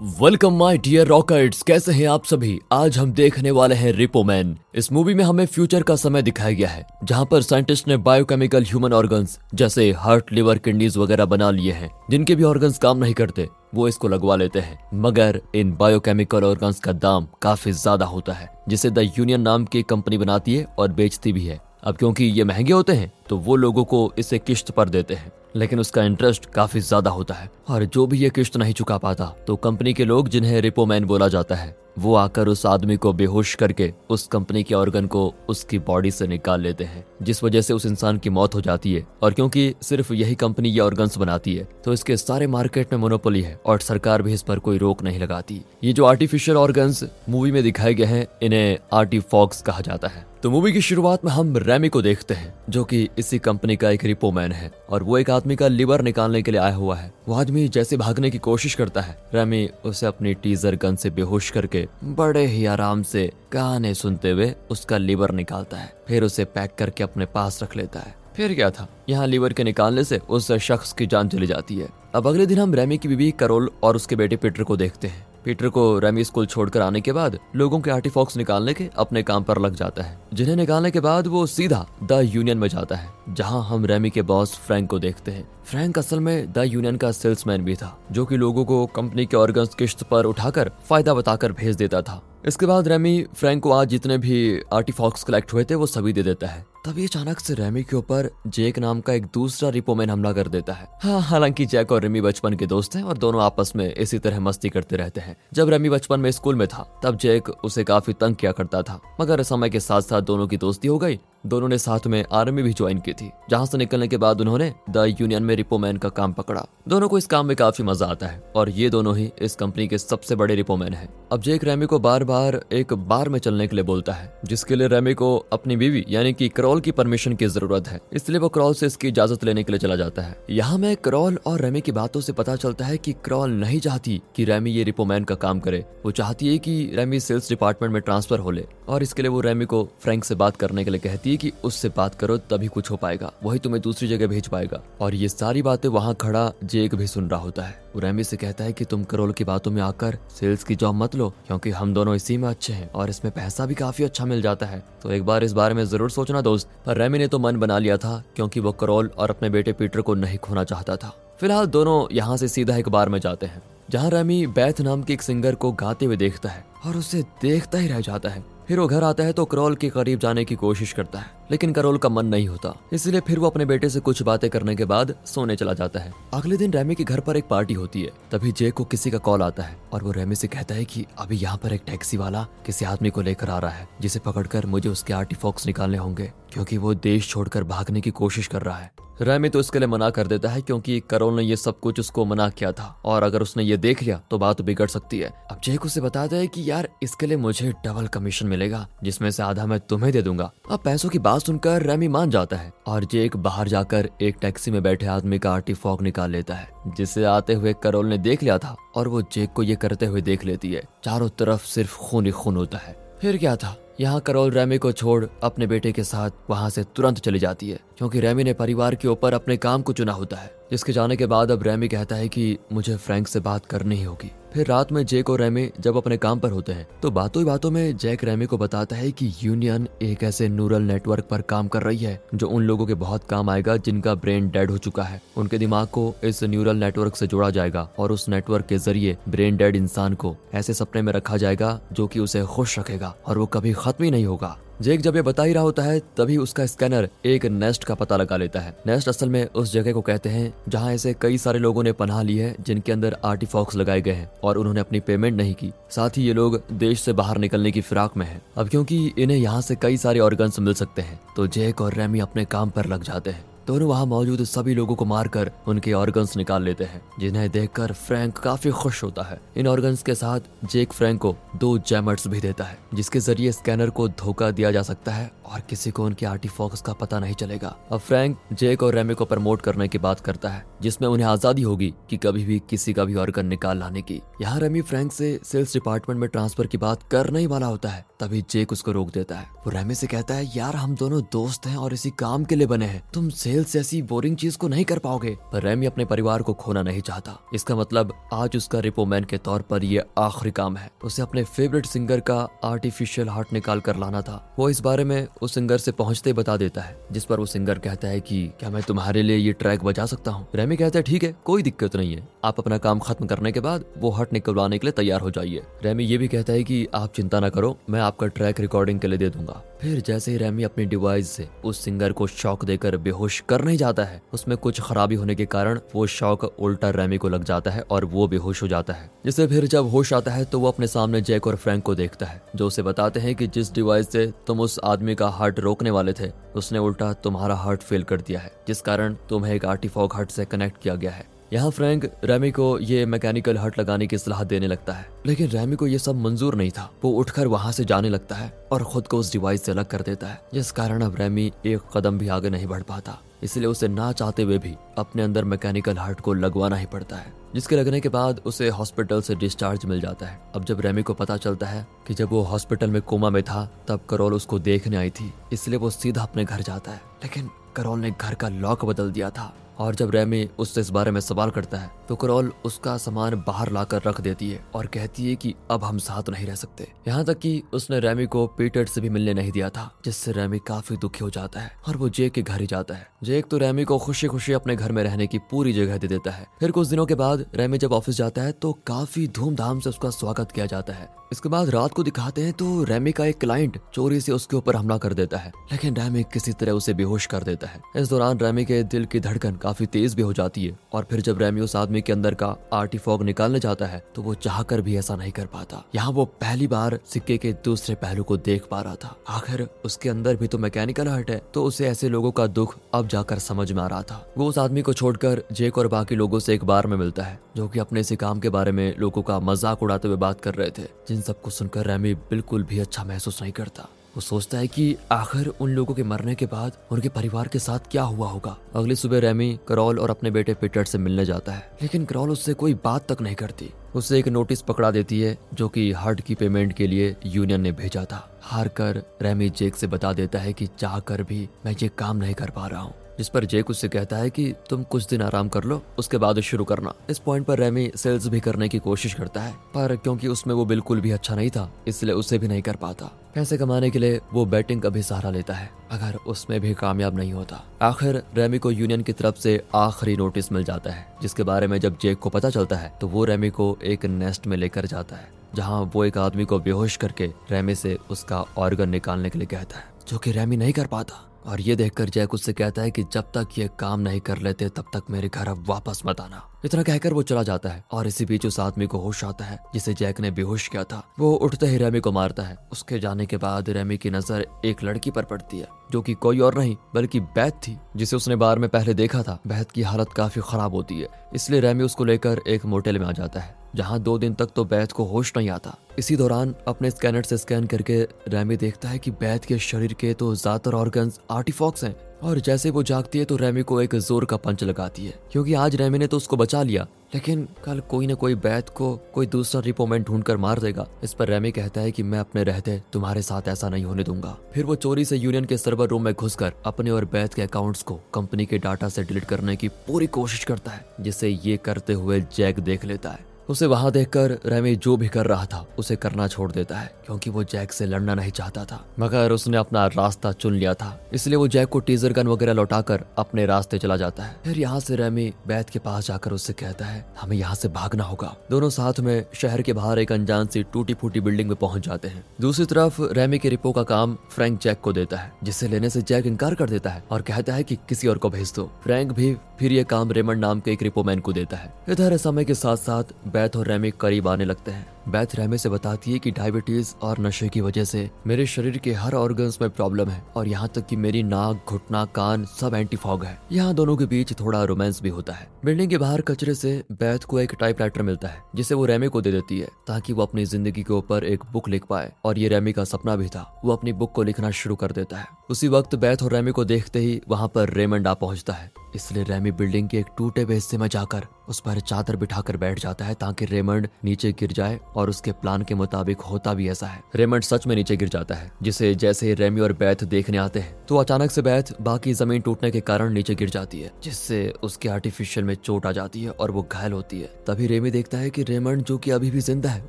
Welcome my dear rockets कैसे हैं आप सभी? आज हम देखने वाले हैं रिपोमैन इस मूवी में हमें फ्यूचर का समय दिखाया गया है, जहाँ पर साइंटिस्ट ने बायोकेमिकल ह्यूमन ऑर्गन्स जैसे हार्ट लिवर किडनीज वगैरह बना लिए हैं, जिनके भी ऑर्गन्स काम नहीं करते, वो इसको लगवा लेते हैं। मगर इन बायोकेमिकल ऑर्गन्स का दाम काफ़ी ज़्यादा होता है, जिसे द यूनियन नाम की कंपनी बनाती है और बेचती भी है। अब क्योंकि ये महँगे होते हैं तो वो लोगों को इसे किश्त पर देते हैं। लेकिन उसका इंटरेस्ट काफ़ी ज़्यादा होता है। और जो भी ये किश्त नहीं चुका पाता तो कंपनी के लोग जिन्हें रिपोमैन बोला जाता है, वो आकर उस आदमी को बेहोश करके उस कंपनी के ऑर्गन को उसकी बॉडी से निकाल लेते हैं, जिस वजह से उस इंसान की मौत हो जाती है। और क्योंकि सिर्फ़ यही कंपनी ये ऑर्गन्स बनाती है तो इसके सारे मार्केट में मोनोपोली है और सरकार भी इस पर कोई रोक नहीं लगाती। ये जो आर्टिफिशियल ऑर्गन्स मूवी में दिखाए गए हैं, इन्हें आर्टिफॉक्स कहा जाता है। तो मूवी की शुरुआत में हम रैमी को देखते हैं, जो कि इसी कंपनी का एक रिपोमैन है और वो एक आदमी का लिवर निकालने के लिए आया हुआ है। वो आदमी जैसे भागने की कोशिश करता है। रैमी उसे अपनी टीजर गन से बेहोश करके बड़े ही आराम से गाने सुनते हुए उसका लिवर निकालता है। फिर उसे पैक करके अपने पास रख लेता है। फिर क्या था? यहाँ लीवर के निकालने से उस शख्स की जान चली जाती है। अब अगले दिन हम रेमी की बीबी करोल और उसके बेटे पीटर को देखते हैं। पीटर को रेमी स्कूल छोड़कर आने के बाद लोगों के आर्टिफॉक्स निकालने के अपने काम पर लग जाता है, जिन्हें निकालने के बाद वो सीधा द यूनियन में जाता है, जहाँ हम रेमी के बॉस फ्रैंक को देखते हैं। फ्रैंक असल में द यूनियन का सेल्समैन भी था, जो कि लोगों को कंपनी के ऑर्गन किश्त पर उठाकर फ़ायदा बताकर भेज देता था। इसके बाद रेमी फ्रैंक को आज जितने भी आर्टिफॉक्स कलेक्ट हुए थे, वो सभी दे देता है। तभी अचानक से रेमी के ऊपर जेक नाम का एक दूसरा रिपोमैन हमला कर देता है। हाँ हालाँकि जैक और रेमी बचपन के दोस्त हैं और दोनों आपस में इसी तरह मस्ती करते रहते हैं। जब रेमी बचपन में स्कूल में था, तब जेक उसे काफ़ी तंग किया करता था, मगर समय के साथ साथ दोनों की दोस्ती हो गई दोनों ने साथ में आर्मी भी ज्वाइन की थी, जहाँ से निकलने के बाद उन्होंने द यूनियन में रिपोमैन का काम पकड़ा। दोनों को इस काम में काफ़ी मज़ा आता है, और ये दोनों ही इस कंपनी के सबसे बड़े रिपोमैन है। अब जेक रेमी को बार बार एक बार में चलने के लिए बोलता है, जिसके लिए रेमी को अपनी बीवी, यानी कि क्रॉल की परमिशन की ज़रूरत है। इसलिए वो क्रॉल से इसकी इजाज़त लेने के लिए चला जाता है। यहाँ में क्रॉल और रेमी की बातों से पता चलता है की क्रॉल नहीं चाहती की रेमी ये रिपोमैन का काम करे। वो चाहती है की रेमी सेल्स डिपार्टमेंट में ट्रांसफ़र हो ले, और इसके लिए वो रेमी को फ्रैंक से बात करने के लिए कहती है की उससे बात बात करो, तभी कुछ हो पाएगा। वही तुम्हें दूसरी जगह भेज पाएगा। और ये सारी बातें वहाँ खड़ा जेक भी सुन रहा होता है। वो रेमी से कहता है कि तुम करोल की बातों में आकर सेल्स की जॉब मत लो, क्योंकि हम दोनों इसी में अच्छे हैं और इसमें पैसा भी काफ़ी अच्छा मिल जाता है। तो एक बार इस बारे में ज़रूर सोचना दोस्त। पर रेमी ने तो मन बना लिया था, क्योंकि वो करोल और अपने बेटे पीटर को नहीं खोना चाहता था। फ़िलहाल दोनों यहाँ से सीधा एक बार में जाते हैं, जहाँ रेमी बैथ नाम के एक सिंगर को गाते हुए देखता है और उसे देखता ही रह जाता है। फिर वो घर आता है तो करोल के करीब जाने की कोशिश करता है, लेकिन करोल का मन नहीं होता। इसलिए फिर वो अपने बेटे से कुछ बातें करने के बाद सोने चला जाता है। अगले दिन रेमी के घर पर एक पार्टी होती है, तभी जे को किसी का कॉल आता है, और वो रेमी से कहता है कि अभी यहाँ पर एक टैक्सी वाला किसी आदमी को लेकर आ रहा है, जिसे पकड़कर मुझे उसके आर्टिफॉक्स निकालने होंगे, क्योंकि वो देश छोड़कर भागने की कोशिश कर रहा है। रैमी तो इसके लिए मना कर देता है क्योंकि करोल ने ये सब कुछ उसको मना किया था। और अगर उसने ये देख लिया तो बात बिगड़ सकती है। अब जेक उसे बताता है कि यार, इसके लिए मुझे डबल कमीशन मिलेगा, जिसमें से आधा मैं तुम्हें दे दूँगा। अब पैसों की बात सुनकर रैमी मान जाता है और जेक बाहर जाकर एक टैक्सी में बैठे आदमी का आर्टिफॉक निकाल लेता है, जिसे आते हुए करोल ने देख लिया था और वो जेक को ये करते हुए देख लेती है। चारों तरफ़ सिर्फ़ खून ही खून होता है। फिर क्या था? यहाँ करोल रैमी को छोड़ अपने बेटे के साथ वहाँ से तुरंत चली जाती है, क्योंकि रैमी ने परिवार के ऊपर अपने काम को चुना होता है। जिसके जाने के बाद अब रैमी कहता है कि मुझे फ्रैंक से बात करनी ही होगी। फिर रात में जेक और रैमी जब अपने काम पर होते हैं तो बातों ही बातों में जैक रैमी को बताता है कि यूनियन एक ऐसे न्यूरल नेटवर्क पर काम कर रही है, जो उन लोगों के बहुत काम आएगा जिनका ब्रेन डेड हो चुका है। उनके दिमाग को इस न्यूरल नेटवर्क से जोड़ा जाएगा और उस नेटवर्क के ज़रिए ब्रेन डेड इंसान को ऐसे सपने में रखा जाएगा जो की उसे खुश रखेगा और वो कभी खत्म ही नहीं होगा। जेक जब ये बता ही रहा होता है, तभी उसका स्कैनर एक नेस्ट का पता लगा लेता है। नेस्ट असल में उस जगह को कहते हैं, जहाँ ऐसे कई सारे लोगों ने पनाह ली है, जिनके अंदर आर्टिफॉक्स लगाए गए हैं, और उन्होंने अपनी पेमेंट नहीं की। साथ ही ये लोग देश से बाहर निकलने की फिराक में है। अब क्योंकि इन्हें यहाँ से कई सारे ऑर्गन्स मिल सकते हैं तो जेक और रेमी अपने काम पर लग जाते हैं। दोनों वहाँ मौजूद सभी लोगों को मारकर उनके ऑर्गन्स निकाल लेते हैं, जिन्हें देखकर फ्रैंक काफ़ी खुश होता है। इन ऑर्गन्स के साथ जेक फ्रैंक को दो जैमर्स भी देता है, जिसके ज़रिए स्कैनर को धोखा दिया जा सकता है और किसी को उनके आर्टिफॉक्स का पता नहीं चलेगा। अब फ्रैंक जेक और रेमे को प्रमोट करने की बात करता है। जिसमें उन्हें आज़ादी होगी कि कभी भी किसी का भी ऑर्गन निकाल लाने की। यहाँ रेमी फ्रैंक से सेल्स डिपार्टमेंट में ट्रांसफ़र की बात करने ही वाला होता है। तभी जेक उसको रोक देता है। वो रेमी से कहता है, यार, हम दोनों दोस्त हैं और इसी काम के लिए बने हैं। तुम सेल्स जैसी बोरिंग चीज़ को नहीं कर पाओगे। पर रेमी अपने परिवार को खोना नहीं चाहता। इसका मतलब आज उसका रिपोमैन के तौर पर ये आखिरी काम है। उसे अपने फेवरेट सिंगर का आर्टिफिशियल हार्ट निकाल कर लाना था। वो इस बारे में उस सिंगर से पहुँचते बता देता है, जिस पर वो सिंगर कहता है कि, क्या मैं तुम्हारे लिए ये ट्रैक बजा सकता हूँ? रेमी कहता है, ठीक है, कोई दिक्कत नहीं है। आप अपना काम खत्म करने के बाद वो हट निकलवाने के लिए तैयार हो जाइए। रेमी ये भी कहता है कि आप चिंता ना करो, मैं आपका ट्रैक रिकॉर्डिंग के लिए दे दूँगा। फिर जैसे ही रेमी अपनी डिवाइस से उस सिंगर को शॉक देकर बेहोश कर नहीं जाता है, उसमें कुछ खराबी होने के कारण वो शॉक उल्टा रेमी को लग जाता है और वो बेहोश हो जाता है। जिसे फिर जब होश आता है तो वो अपने सामने जैक और फ्रैंक को देखता है, जो उसे बताते हैं कि जिस डिवाइस से तुम उस आदमी का हार्ट रोकने वाले थे, उसने उल्टा तुम्हारा हार्ट फेल कर दिया है, जिस कारण तुम्हें एक आर्टिफॉक हार्ट से कनेक्ट किया गया है। यहाँ फ्रैंक रेमी को ये मैकेनिकल हट लगाने की सलाह देने लगता है। लेकिन रेमी को ये सब मंजूर नहीं था। वो उठकर वहाँ से जाने लगता है और खुद को उस डिवाइस से अलग कर देता है, जिस कारण अब रेमी एक कदम भी आगे नहीं बढ़ पाता। इसलिए उसे ना चाहते हुए भी अपने अंदर मैकेनिकल हार्ट को लगवाना ही पड़ता है, जिसके लगने के बाद उसे हॉस्पिटल से डिस्चार्ज मिल जाता है। अब जब रेमी को पता चलता है कि जब वो हॉस्पिटल में कोमा में था, तब करोल उसको देखने आई थी। इसलिए वो सीधा अपने घर जाता है। लेकिन करोल ने घर का लॉक बदल दिया था। और जब रेमी उससे इस बारे में सवाल करता है तो करोल उसका सामान बाहर लाकर रख देती है और कहती है कि अब हम साथ नहीं रह सकते। यहाँ तक कि उसने रेमी को पीटर से भी मिलने नहीं दिया था, जिससे रेमी काफ़ी दुखी हो जाता है और वो जेक के घर ही जाता है। जेक तो रेमी को खुशी खुशी अपने घर में रहने की पूरी जगह दे देता है। फिर कुछ दिनों के बाद रेमी जब ऑफ़िस जाता है तो काफ़ी धूमधाम से उसका स्वागत किया जाता है। इसके बाद रात को दिखाते हैं तो रेमी का एक क्लाइंट चोरी से उसके ऊपर हमला कर देता है। लेकिन रेमी किसी तरह उसे बेहोश कर देता है। इस दौरान रेमी के दिल की धड़कन काफ़ी तेज भी हो जाती है और फिर जब रेमी उस आदमी के अंदर का आर्टिफॉग निकालने जाता है तो वो चाह कर भी ऐसा नहीं कर पाता। यहाँ वो पहली बार सिक्के के दूसरे पहलू को देख पा रहा था। आखिर उसके अंदर भी तो मैकेनिकल हर्ट है तो उसे ऐसे लोगों का दुख अब जाकर समझ में आ रहा था। वो उस आदमी को छोड़कर जेक और बाकी लोगों से एक बार में मिलता है, जो कि अपने इसी काम के बारे में लोगों का मज़ाक उड़ाते हुए बात कर रहे थे जिन सबको सुनकर रेमी बिल्कुल भी अच्छा महसूस नहीं करता। वो सोचता है कि आखिर उन लोगों के मरने के बाद उनके परिवार के साथ क्या हुआ होगा। अगली सुबह रेमी, करौल और अपने बेटे पीटर से मिलने जाता है। लेकिन करौल उससे कोई बात तक नहीं करती। उसे एक नोटिस पकड़ा देती है, जो कि हार्ट की पेमेंट के लिए यूनियन ने भेजा था। हार कर रेमी जेक से बता देता है कि चाह कर भी मैं ये काम नहीं कर पा रहा हूँ। जिस पर जेक उससे कहता है कि तुम कुछ दिन आराम कर लो, उसके बाद शुरू करना। इस पॉइंट पर रेमी सेल्स भी करने की कोशिश करता है, पर क्योंकि उसमें वो बिल्कुल भी अच्छा नहीं था, इसलिए उसे भी नहीं कर पाता। पैसे कमाने के लिए वो बैटिंग का भी सहारा लेता है, अगर उसमें भी कामयाब नहीं होता। आखिर रेमी को यूनियन की तरफ़ से आखिरी नोटिस मिल जाता है, जिसके बारे में जब जेक को पता चलता है तो वो रेमी को एक नेस्ट में लेकर जाता है, जहाँ वो एक आदमी को बेहोश करके रेमी से उसका ऑर्गन निकालने के लिए कहता है, जो कि रेमी नहीं कर पाता। और ये देखकर जैक उससे कहता है कि जब तक ये काम नहीं कर लेते, तब तक मेरे घर अब वापस मत आना। इतना कहकर वो चला जाता है और इसी बीच उस आदमी को होश आता है, जिसे जैक ने बेहोश किया था। वो उठते ही रेमी को मारता है। उसके जाने के बाद रेमी की नज़र एक लड़की पर पड़ती है, जो कि कोई और नहीं, बल्कि बैत थी, जिसे उसने बार में पहले देखा था। बैत की हालत काफ़ी खराब होती है, इसलिए रेमी उसको लेकर एक मोटेल में आ जाता है। जहाँ दो दिन तक तो बैथ को होश नहीं आता। इसी दौरान अपने स्कैनर से स्कैन करके रैमी देखता है कि बैथ के शरीर के तो ज़्यादातर ऑर्गन्स आर्टिफॉक्स हैं, और जैसे वो जागती है तो रैमी को एक ज़ोर का पंच लगाती है। क्योंकि आज रैमी ने तो उसको बचा लिया, लेकिन कल कोई न कोई बैत को कोई दूसरा रिपोमेंट ढूंढ कर मार देगा। इस पर रैमी कहता है कि मैं अपने रहते तुम्हारे साथ ऐसा नहीं होने दूँगा। फिर वो चोरी से यूनियन के सर्वर रूम में घुसकर अपने और बैत के अकाउंट्स को कंपनी के डाटा से डिलीट करने की पूरी कोशिश करता है जिसे ये करते हुए जैक देख लेता है। उसे वहाँ देखकर रेमी जो भी कर रहा था, उसे करना छोड़ देता है, क्योंकि वो जैक से लड़ना नहीं चाहता था। मगर उसने अपना रास्ता चुन लिया था, इसलिए वो जैक को टीजर गन वगैरह लौटाकर अपने रास्ते चला जाता है। फिर यहाँ से रेमी बैत के पास जाकर उससे कहता है, हमें यहाँ से भागना होगा। दोनों साथ में शहर के बाहर एक अनजान सी टूटी फूटी बिल्डिंग में पहुँच जाते हैं। दूसरी तरफ़ रेमी के रिपो का काम फ्रैंक जैक को देता है, जिसे लेने से जैक इनकार कर देता है और कहता है कि किसी और को भेज दो। फ्रैंक भी फिर ये काम रेमंड नाम के एक रिपोमैन को देता है। इधर समय के साथ साथ बैथ और रैमिक करीब आने लगते हैं। बैथ रेमी से बताती है कि डायबिटीज़ और नशे की वजह से मेरे शरीर के हर ऑर्गन्स में प्रॉब्लम है और यहाँ तक कि मेरी नाक, घुटना, कान सब एंटीफॉग है। यहाँ दोनों के बीच थोड़ा रोमांस भी होता है। बिल्डिंग के बाहर कचरे से बैथ को एक टाइप राइटर मिलता है, जिसे वो रेमी को दे देती है, ताकि वो अपनी ज़िंदगी के ऊपर एक बुक लिख पाए, और ये रेमी का सपना भी था, वो अपनी बुक को लिखना शुरू कर देता है। उसी वक्त बैथ और रेमी को देखते ही वहाँ पर रेमंड आ पहुँचता है। इसलिए रेमी बिल्डिंग के एक टूटे हुए हिस्से में जाकर उस पर चादर बिठाकर बैठ जाता है, ताकि रेमंड नीचे गिर जाए और उसके प्लान के मुताबिक होता भी ऐसा है। रेमंड सच में नीचे गिर जाता है, जिसे जैसे रेमी और बैथ देखने आते हैं तो अचानक से बैथ बाकी ज़मीन टूटने के कारण नीचे गिर जाती है, जिससे उसके आर्टिफिशियल में चोट आ जाती है और वो घायल होती है। तभी रेमी देखता है की रेमंड जो की अभी भी ज़िंदा है,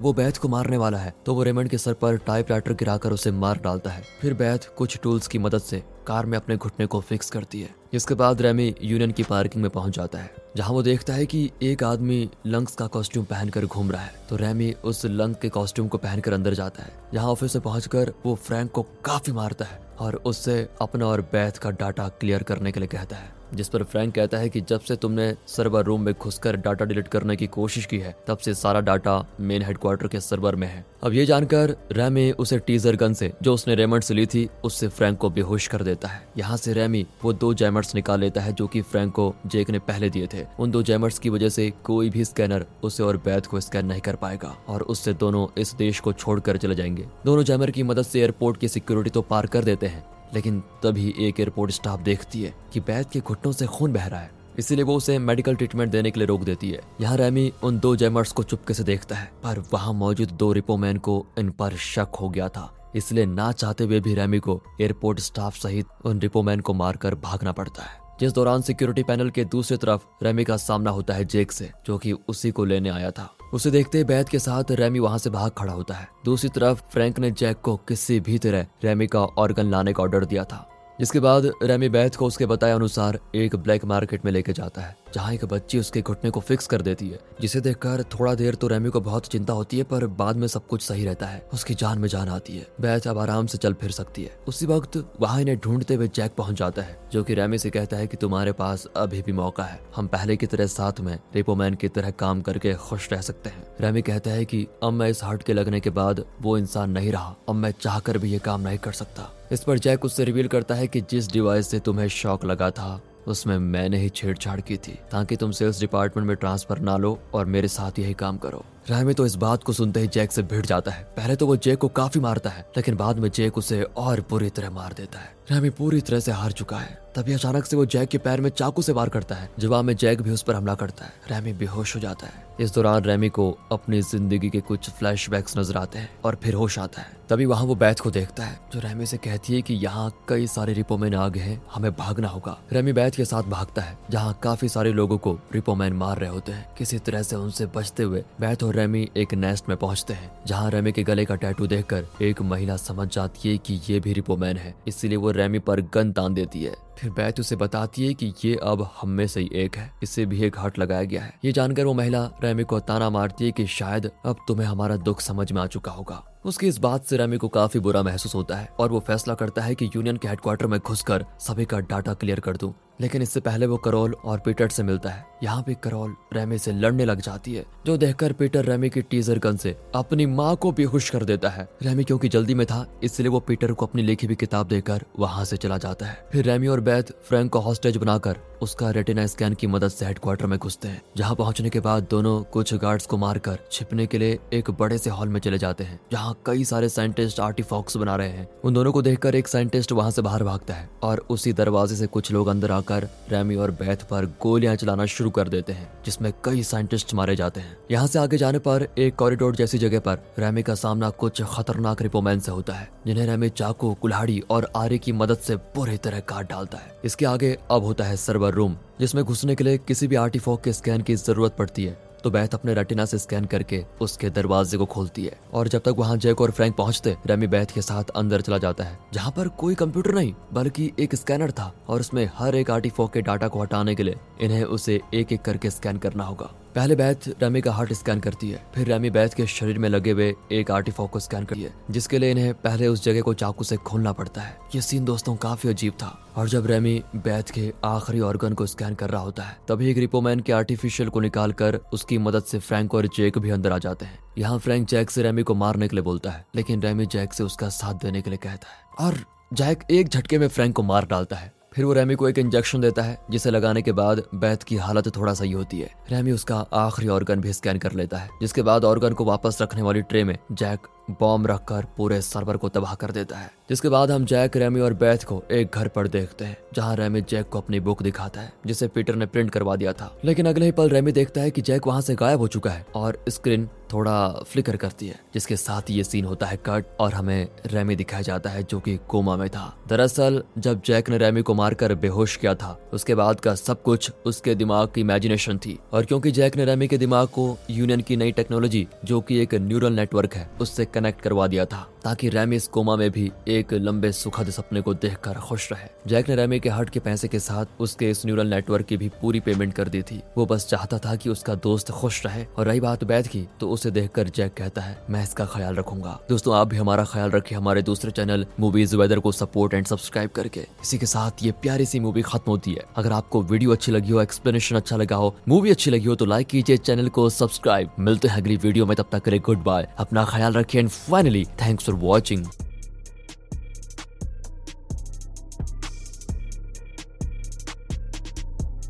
वो बैथ को मारने वाला है तो वो रेमंड के सर पर टाइप राइटर गिराकर उसे मार डालता है। फिर बैथ कुछ टूल्स की मदद से कार में अपने घुटने को फिक्स करती है, जिसके बाद रेमी यूनियन की पार्किंग में पहुँच जाता है। जहाँ वो देखता है कि एक आदमी लंग्स का कॉस्ट्यूम पहनकर घूम रहा है। तो रेमी उस लंग के कॉस्ट्यूम को पहनकर अंदर जाता है यहाँ ऑफ़िस में पहुंचकर वो फ्रैंक को काफ़ी मारता है और उससे अपना और बैथ का डाटा क्लियर करने के लिए कहता है। जिस पर फ्रैंक कहता है कि जब से तुमने सर्वर रूम में घुसकर डाटा डिलीट करने की कोशिश की है, तब से सारा डाटा मेन हेडक्वार्टर के सर्वर में है। अब ये जानकर रैमी उसे टीजर गन से, जो उसने रेमंड से ली थी, उससे फ्रैंक को बेहोश कर देता है। यहाँ से रैमी वो दो जैमर्स निकाल लेता है जो की फ्रैंक को जेक ने पहले दिए थे। उन दो जैमर्स की वजह से कोई भी स्कैनर उसे और बैथ को स्कैन नहीं कर पाएगा, और उससे दोनों इस देश को छोड़कर चले जाएँगे। दोनों जैमर की मदद से एयरपोर्ट की सिक्योरिटी तो पार कर देते हैं। लेकिन तभी एक एयरपोर्ट स्टाफ देखती है कि बैद के घुटनों से खून बह रहा है। इसीलिए वो उसे मेडिकल ट्रीटमेंट देने के लिए रोक देती है। यहाँ रैमी उन दो जैमर्स को चुपके से देखता है, पर वहाँ मौजूद दो रिपोमैन को इन पर शक हो गया था। इसलिए ना चाहते हुए भी रैमी को एयरपोर्ट स्टाफ सहित उन रिपोमैन को मारकर भागना पड़ता है। जिस दौरान सिक्योरिटी पैनल के दूसरी तरफ़ रेमी का सामना होता है जेक से, जो कि उसी को लेने आया था। उसे देखते बैद के साथ रेमी वहाँ से भाग खड़ा होता है। दूसरी तरफ़ फ्रैंक ने जैक को किसी भी तरह रेमी का ऑर्गन लाने का ऑर्डर दिया था। जिसके बाद रेमी बैथ को उसके बताए अनुसार एक ब्लैक मार्केट में लेके जाता है, जहाँ एक बच्ची उसके घुटने को फिक्स कर देती है। जिसे देखकर थोड़ा देर तो रेमी को बहुत चिंता होती है, पर बाद में सब कुछ सही रहता है। उसकी जान में जान आती है। बैथ अब आराम से चल फिर सकती है। उसी वक्त वहाँ इन्हें ढूंढते हुए जैक पहुँच जाता है, जो की रेमी से कहता है की तुम्हारे पास अभी भी मौका है। हम पहले की तरह साथ में रिपोमैन की तरह काम करके खुश रह सकते हैं। रेमी कहता है की अब मैं इस हार्ट के लगने के बाद वो इंसान नहीं रहा। अब मैं चाह भी ये काम नहीं कर सकता। इस पर जैक उससे रिवील करता है कि जिस डिवाइस से तुम्हें शॉक लगा था, उसमें मैंने ही छेड़छाड़ की थी, ताकि तुम सेल्स डिपार्टमेंट में ट्रांसफ़र ना लो और मेरे साथ यही काम करो। रायमी तो इस बात को सुनते ही जैक से भिड़ जाता है। पहले तो वो जैक को काफ़ी मारता है, लेकिन बाद में जैक उसे और बुरी तरह मार देता है। रायमी पूरी तरह से हार चुका है। तभी अचानक से वो जैक के पैर में चाकू से वार करता है। जवाब में जैक भी उस पर हमला करता है। रैमी बेहोश हो जाता है। इस दौरान रैमी को अपनी ज़िंदगी के कुछ फ्लैशबैक्स नज़र आते हैं और फिर होश आता है। तभी वहाँ वो बैथ को देखता है, जो रैमी से कहती है कि यहाँ कई सारे रिपोमैन आ गए हैं, हमें भागना होगा। रैमी बैथ के साथ भागता है, जहाँ काफ़ी सारे लोगों को रिपोमैन मार रहे होते हैं। किसी तरह से उनसे बचते हुए बैथ और रेमी एक नेस्ट में पहुँचते हैं, जहाँ रेमी के गले का टैटू देखकर एक महिला समझ जाती है कि ये भी रिपोमैन है, इसलिए वो रेमी पर गन तान देती है। फिर बैत उसे बताती है कि ये अब हम में से ही एक है। इसे भी एक हट लगाया गया है। ये जानकर वो महिला रेमी को ताना मारती है कि शायद अब तुम्हें हमारा दुख समझ में आ चुका होगा। उसकी इस बात से रेमी को काफ़ी बुरा महसूस होता है और वो फैसला करता है कि यूनियन के हेडक्वार्टर में घुसकर सभी का डाटा क्लियर कर दूँ। लेकिन इससे पहले वो करोल और पीटर से मिलता है। यहाँ पे करोल रेमी से लड़ने लग जाती है, जो देखकर पीटर रेमी की टीजर गन से अपनी माँ को बेहोश कर देता है। रेमी क्योंकि जल्दी में था, इसलिए वो पीटर को अपनी लिखी हुई किताब देकर वहाँ से चला जाता है। फिर रेमी और बैथ फ्रैंक को हॉस्टेज बनाकर उसका रेटिना स्कैन की मदद से हेडक्वार्टर में घुसते हैं, जहाँ पहुँचने के बाद दोनों कुछ गार्ड्स को मारकर छिपने के लिए एक बड़े से हॉल में चले जाते हैं, जहाँ कई सारे साइंटिस्ट आर्टिफॉक्स बना रहे हैं। उन दोनों को देखकर एक साइंटिस्ट वहाँ से बाहर भागता है और उसी दरवाजे से कुछ लोग अंदर आकर रैमी और बैथ पर गोलियाँ चलाना शुरू कर देते हैं, जिसमें कई साइंटिस्ट मारे जाते हैं। यहाँ से आगे जाने पर एक कॉरिडोर जैसी जगह पर रैमी का सामना कुछ खतरनाक रिपोमैन से होता है, जिन्हें रैमी चाकू, कुल्हाड़ी और आरे की मदद से बुरी तरह काट डालता है। इसके आगे अब होता है सर्वर रूम जिसमें घुसने के लिए किसी भी आर्टिफॉक के स्कैन की ज़रूरत पड़ती है। तो बैथ अपने रेटिना से स्कैन करके उसके दरवाजे को खोलती है। और जब तक वहाँ जैक और फ्रैंक पहुँचते रेमी बैथ के साथ अंदर चला जाता है, जहाँ पर कोई कंप्यूटर नहीं, बल्कि एक स्कैनर था। और उसमें हर एक आर्टिफॉक के डाटा को हटाने के लिए इन्हें उसे एक एक करके स्कैन करना होगा। पहले बैथ रेमी का हार्ट स्कैन करती है, फिर रेमी बैथ के शरीर में लगे हुए एक आर्टिफॉक को स्कैन करती है, जिसके लिए इन्हें पहले उस जगह को चाकू से खोलना पड़ता है। ये सीन दोस्तों काफ़ी अजीब था, और जब रेमी बैथ के आखिरी ऑर्गन को स्कैन कर रहा होता है, तभी एक रिपोमैन के आर्टिफिशियल को निकाल कर उसकी मदद से फ्रैंक और जैक भी अंदर आ जाते हैं। यहाँ फ्रैंक जैक से रेमी को मारने के लिए बोलता है, लेकिन रेमी जैक से उसका साथ देने के लिए कहता है, और जैक एक झटके में फ्रैंक को मार डालता है। फिर वो रेमी को एक इंजेक्शन देता है, जिसे लगाने के बाद बैथ की हालत थोड़ा सही होती है। रेमी उसका आखिरी ऑर्गन भी स्कैन कर लेता है, जिसके बाद ऑर्गन को वापस रखने वाली ट्रे में जैक बॉम्ब रखकर पूरे सर्वर को तबाह कर देता है, जिसके बाद हम जैक, रेमी और बैथ को एक घर पर देखते हैं, जहाँ रेमी जैक को अपनी बुक दिखाता है, जिसे पीटर ने प्रिंट करवा दिया था। लेकिन अगले ही पल रेमी देखता है कि जैक वहाँ से गायब हो चुका है, और स्क्रीन थोड़ा फ्लिकर करती है, जिसके साथ ये सीन होता है कट, और हमें रेमी दिखाया जाता है जो कि कोमा में था। दरअसल, जब जैक ने रेमी को मारकर बेहोश किया था, उसके बाद का सब कुछ उसके दिमाग की इमेजिनेशन थी, और क्योंकि जैक ने रेमी के दिमाग को यूनियन की नई टेक्नोलॉजी जो कि एक न्यूरल नेटवर्क है, उससे कनेक्ट करवा दिया था। ताकि रैमी इस कोमा में भी एक लंबे सुखद सपने को देखकर खुश रहे। जैक ने रैमी के हार्ट के पैसे के साथ उसके इस न्यूरल नेटवर्क की भी पूरी पेमेंट कर दी थी। वो बस चाहता था कि उसका दोस्त खुश रहे। और रही बात बैद की तो उसे देखकर जैक कहता है, मैं इसका ख्याल रखूँगा। दोस्तों, आप भी हमारा ख्याल रखिए हमारे दूसरे चैनल मूवीज़ वेदर को सपोर्ट एंड सब्सक्राइब करके। इसी के साथ ये प्यारी सी मूवी खत्म होती है। अगर आपको वीडियो अच्छी लगी हो, एक्सप्लेनेशन अच्छा लगा हो, मूवी अच्छी लगी हो तो लाइक कीजिए, चैनल को सब्सक्राइब। मिलते हैं अगली वीडियो में, तब तक करे गुड बाय। अपना ख्याल रखिए and finally, thanks for watching